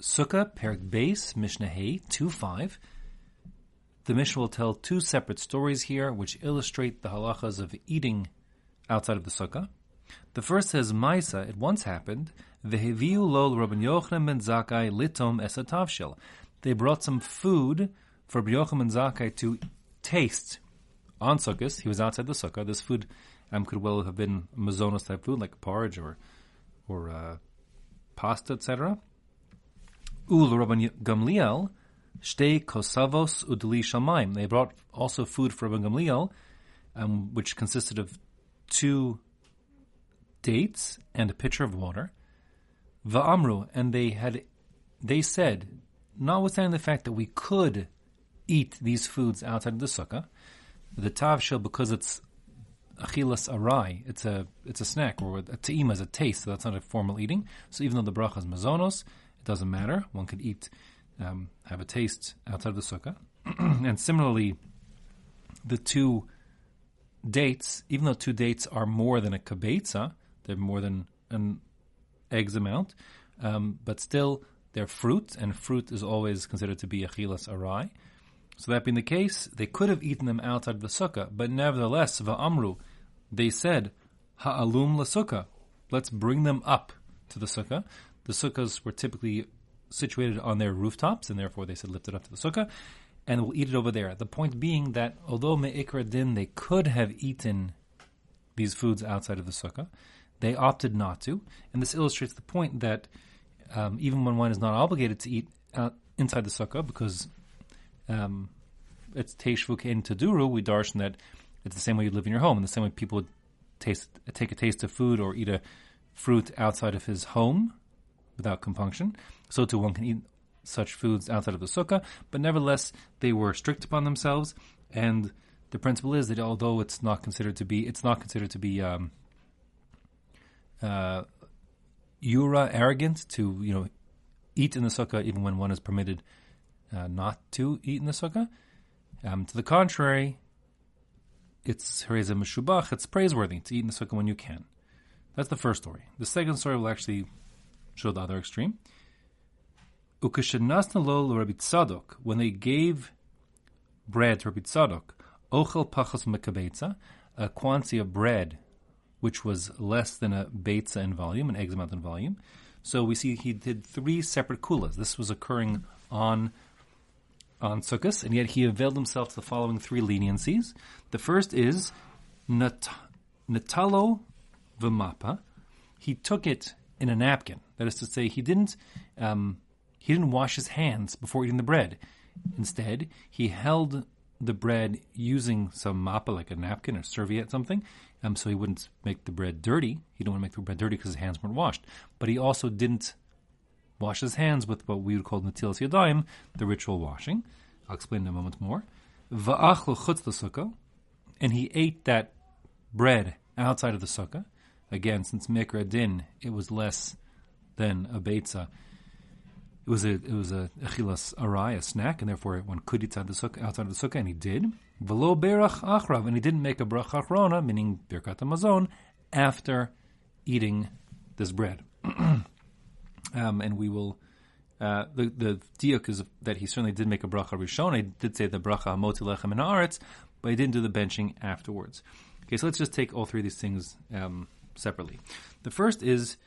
Sukkah, Perik Beis, Mishnah Hay, 2 5. The Mishnah will tell two separate stories here which illustrate the halachas of eating outside of the Sukkah. The first says, Maisa, it once happened, Veheviu lol Rabban Yochanan ben Zakkai litom esatavshel. They brought some food for Yochanan ben Zakkai to taste on Sukkot. He was outside the Sukkah. This food um, could well have been mazonos type food, like porridge or or uh, pasta, etc. Ul Rabban Gamliel, Shtei kosavos udli shamayim. They brought also food for Rabban Gamliel, um, which consisted of two dates and a pitcher of water. Va'amru, and they had, they said, notwithstanding the fact that we could eat these foods outside of the sukkah, the tavshil because it's achilas arai, it's a it's a snack or a te'ima is a taste, so that's not a formal eating. So even though the bracha is mazonos, it doesn't matter. One could eat, um, have a taste outside of the sukkah, and similarly, the two dates, even though two dates are more than a kabetza, they're more than an eggs amount, um, but still they're fruit, and fruit is always considered to be achilas arai. So that being the case, they could have eaten them outside of the sukkah, but nevertheless, va'amru, they said, ha'alum la sukkah, let's bring them up to the sukkah. The sukkahs were typically situated on their rooftops, and therefore they said lift it up to the sukkah, and we'll eat it over there. The point being that although me'ikra din, they could have eaten these foods outside of the sukkah, they opted not to, and this illustrates the point that um, even when one is not obligated to eat uh, inside the sukkah, because um, it's teishvuk in taduru, we darshan that it's the same way you live in your home, and the same way people would taste take a taste of food or eat a fruit outside of his home without compunction. So too, one can eat such foods outside of the sukkah, but nevertheless, they were strict upon themselves, and the principle is that although it's not considered to be, it's not considered to be um, uh, yura arrogant to you know eat in the sukkah even when one is permitted uh, not to eat in the sukkah. Um, to the contrary, it's hereza meshubach. It's praiseworthy to eat in the sukkah when you can. That's the first story. The second story will actually show the other extreme. Ukashenasna lo Rabbi Tzadok when they gave bread to Rabbi Tzadok, ochel pachas mekabetza, a quantity of bread which was less than a beitza in volume, an eggs amount in volume. So we see he did three separate kulas. This was occurring on on Sukkot, and yet he availed himself to the following three leniencies. The first is nat- natalo v'mapa. He took it in a napkin. That is to say, he didn't um, he didn't wash his hands before eating the bread. Instead, he held the bread using some mappa, like a napkin or serviette, something, um, so he wouldn't make the bread dirty. He didn't want to make the bread dirty because his hands weren't washed. But he also didn't wash his hands with what we would call natilas yadayim, the ritual washing. I'll explain in a moment more. Va'achlo chutz the sukkah, and he ate that bread outside of the sukkah. Again, since mikra din, it was less than a beitza. It was a it was a achilas arai, a snack, and therefore one could eat outside the sukkah, outside of the sukkah, and he did. Velo berach achrav, and he didn't make a bracha achrona, meaning birkat hamazon, after eating this bread. um, and we will. Uh, the the diuk is that he certainly did make a bracha rishon. He did say the bracha moti lechem in haaretz, but he didn't do the benching afterwards. Okay, so let's just take all three of these things um, separately. The first is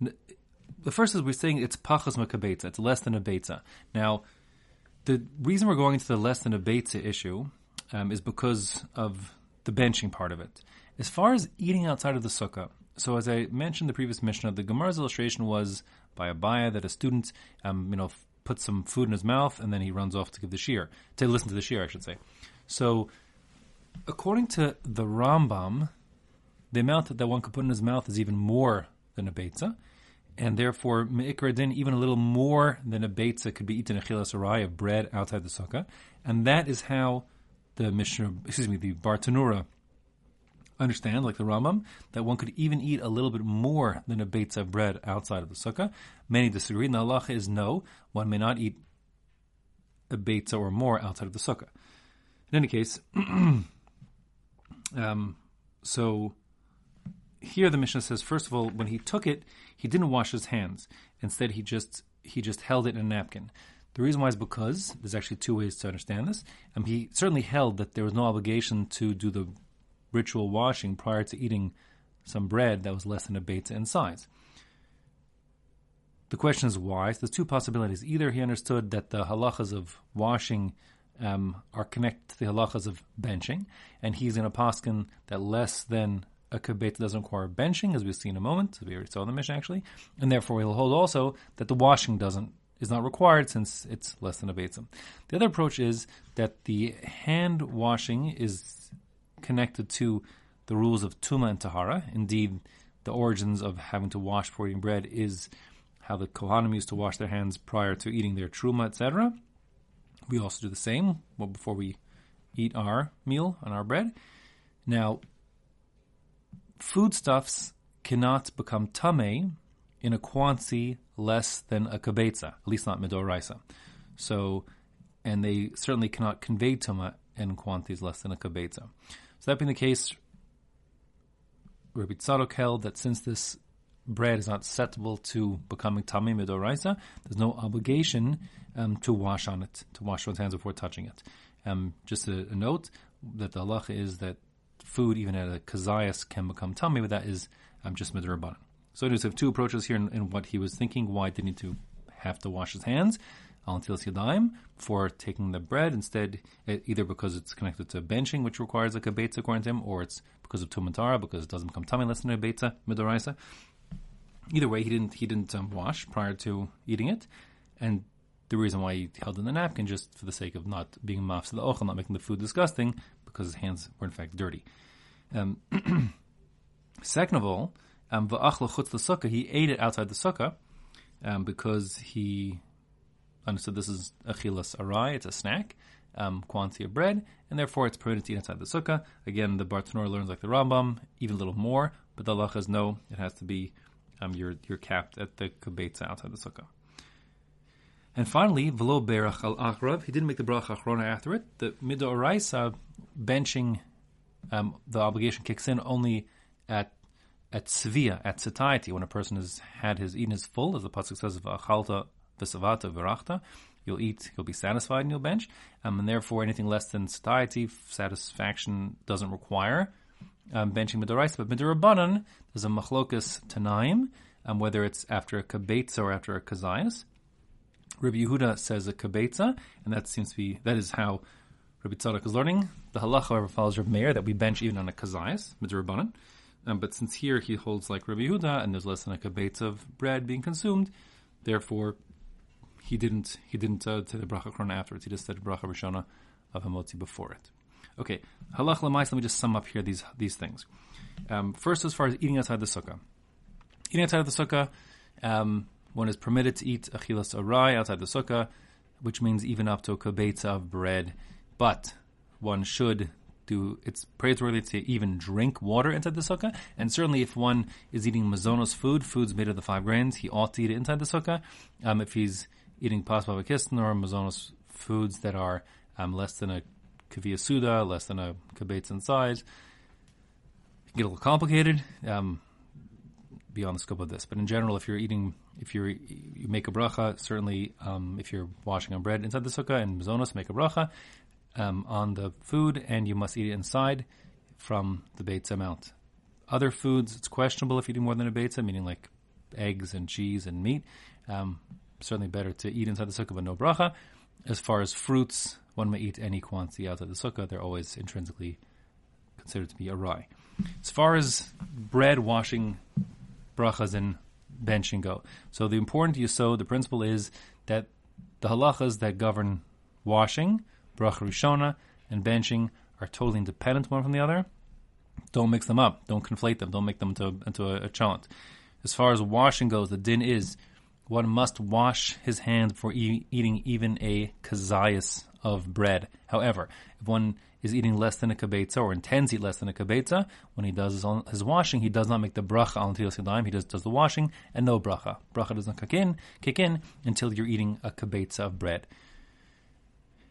the first is we're saying it's pachas makabetza. It's less than a betza. Now, the reason we're going into the less than a betza issue um, is because of the benching part of it. As far as eating outside of the sukkah, so as I mentioned the previous Mishnah, the Gemara's illustration was by Abaye that a student, um, you know, puts some food in his mouth and then he runs off to give the shiur, to listen to the shiur, I should say. So, according to the Rambam, the amount that one could put in his mouth is even more than a betza and therefore me'ikra din, even a little more than a beitza could be eaten a chilas arai of bread outside the sukkah, and that is how the Mishnah, excuse me, the Bartenura understand, like the Rambam, that one could even eat a little bit more than a beitza of bread outside of the sukkah. Many disagree. And the halacha is no, one may not eat a beitza or more outside of the sukkah. In any case, um, so here the Mishnah says, first of all, when he took it, he didn't wash his hands. Instead, he just he just held it in a napkin. The reason why is because there's actually two ways to understand this. Um, he certainly held that there was no obligation to do the ritual washing prior to eating some bread that was less than a betza in size. The question is why. So there's two possibilities. Either he understood that the halachas of washing um, are connected to the halachas of benching, and he's in a poskin that less than a kabetza doesn't require benching, as we'll see in a moment. We already saw in the Mishnah actually, and therefore he'll hold also that the washing doesn't is not required since it's less than a betzim. The other approach is that the hand washing is connected to the rules of tuma and tahara. Indeed, the origins of having to wash before eating bread is how the kohanim used to wash their hands prior to eating their truma, etc. We also do the same well, before we eat our meal on our bread. Now, foodstuffs cannot become tame in a quantity less than a kabetza, at least not midoraisa. So, and they certainly cannot convey tuma in quantities less than a kabetza. So that being the case, Rabbi Tzadok held that since this bread is not susceptible to becoming tami midoraisa, there's no obligation um, to wash on it, to wash one's hands before touching it. Um, just a, a, note that the halacha is that food, even at a kazayas, can become tamei, but that is um, just midrabanan. So have two approaches here in, in, what he was thinking. Why did he have to wash his hands? Until Yadayim for taking the bread. Instead, either because it's connected to benching, which requires like a betza according to him, or it's because of tumatara, because it doesn't become tamei less than a betza midoraisa. Either way, he didn't he didn't um, wash prior to eating it, and the reason why he held in the napkin just for the sake of not being mafs the ochel, not making the food disgusting, because his hands were in fact dirty. Um, second of all, um, he ate it outside the sukkah um, because he understood this is achilas arai, it's a snack, um, quantity of bread, and therefore it's permitted to eat inside the sukkah. Again, the Bartenura learns like the Rambam, even a little more, but the halacha is no, it has to be um, you're, you're capped at the kabetza outside the sukkah. And finally, velo berach al achrav, he didn't make the bracha achrona after it. The midoraisa benching, um, the obligation kicks in only at at svia, at satiety, when a person has had his eaten his full, as the pasuk says, of "Achalta v'savata v'rachta," you'll eat, you'll be satisfied, and you'll bench. Um, and therefore, anything less than satiety, satisfaction, doesn't require um, benching midoraisa. But midirabanan, there's a machlokas tanaim, um, whether it's after a kabetza or after a kazayas. Rabbi Yehuda says a kabetza, and that seems to be that is how Rabbi Tzadok is learning. The halacha, however, follows Rabbi Meir that we bench even on a kazayas midirabanan. Um, but since here he holds like Rabbi Yehuda, and there's less than a kabetza of bread being consumed, therefore he didn't he didn't uh, to the bracha krona afterwards. He just said bracha rishona of hamotzi before it. Okay, halach lemais. Let me just sum up here these these things. Um, first, as far as eating outside the sukkah, eating outside of the sukkah, um, one is permitted to eat achilas arai outside the sukkah, which means even up to a kabetza of bread. But one should do. It's praiseworthy to even drink water inside the sukkah, and certainly if one is eating mazonos food, foods made of the five grains, he ought to eat it inside the sukkah. Um, if he's eating pasva or mazonos foods that are um, less than a kavia suda, less than a kabetz in size. Can get a little complicated um, beyond the scope of this. But in general, if you're eating, if you're, you make a bracha, certainly um, if you're washing on bread inside the sukkah and mazonos, make a bracha um, on the food, and you must eat it inside from the beitza amount. Other foods, it's questionable if you do more than a beitza, meaning like eggs and cheese and meat. Um, certainly better to eat inside the sukkah, but no bracha. As far as fruits, one may eat any quantity outside the sukkah. They're always intrinsically considered to be arai. As far as bread washing brachas and benching go, so the important yisod, the principle is that the halachas that govern washing, bracha rishona, and benching are totally independent one from the other. Don't mix them up. Don't conflate them. Don't make them into, into a, a. As far as washing goes, the din is one must wash his hands before e- eating even a kazayas of bread. However, if one is eating less than a kabetza or intends to eat less than a kabetza, when he does his, his, washing, he does not make the bracha al netilas He just does the washing and no bracha. Bracha doesn't kick in, kick in until you're eating a kabetza of bread.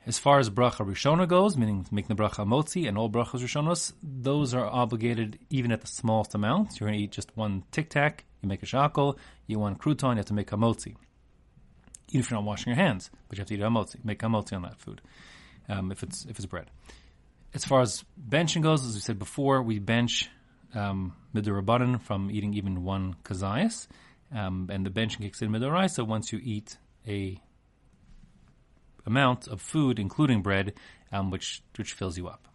As far as bracha rishona goes, meaning making the bracha motzi and all brachas rishonos, those are obligated even at the smallest amounts. You're going to eat just one tic tac, you make a shehakol, you want crouton, you have to make a motzi. even if you're not washing your hands, but you have to eat hamotzi, make hamotzi on that food um, if it's if it's bread. As far as benching goes, as we said before, we bench um, midorabanan from eating even one kazayas, um, and the benching kicks in midoraisa once you eat a amount of food, including bread, um, which which fills you up.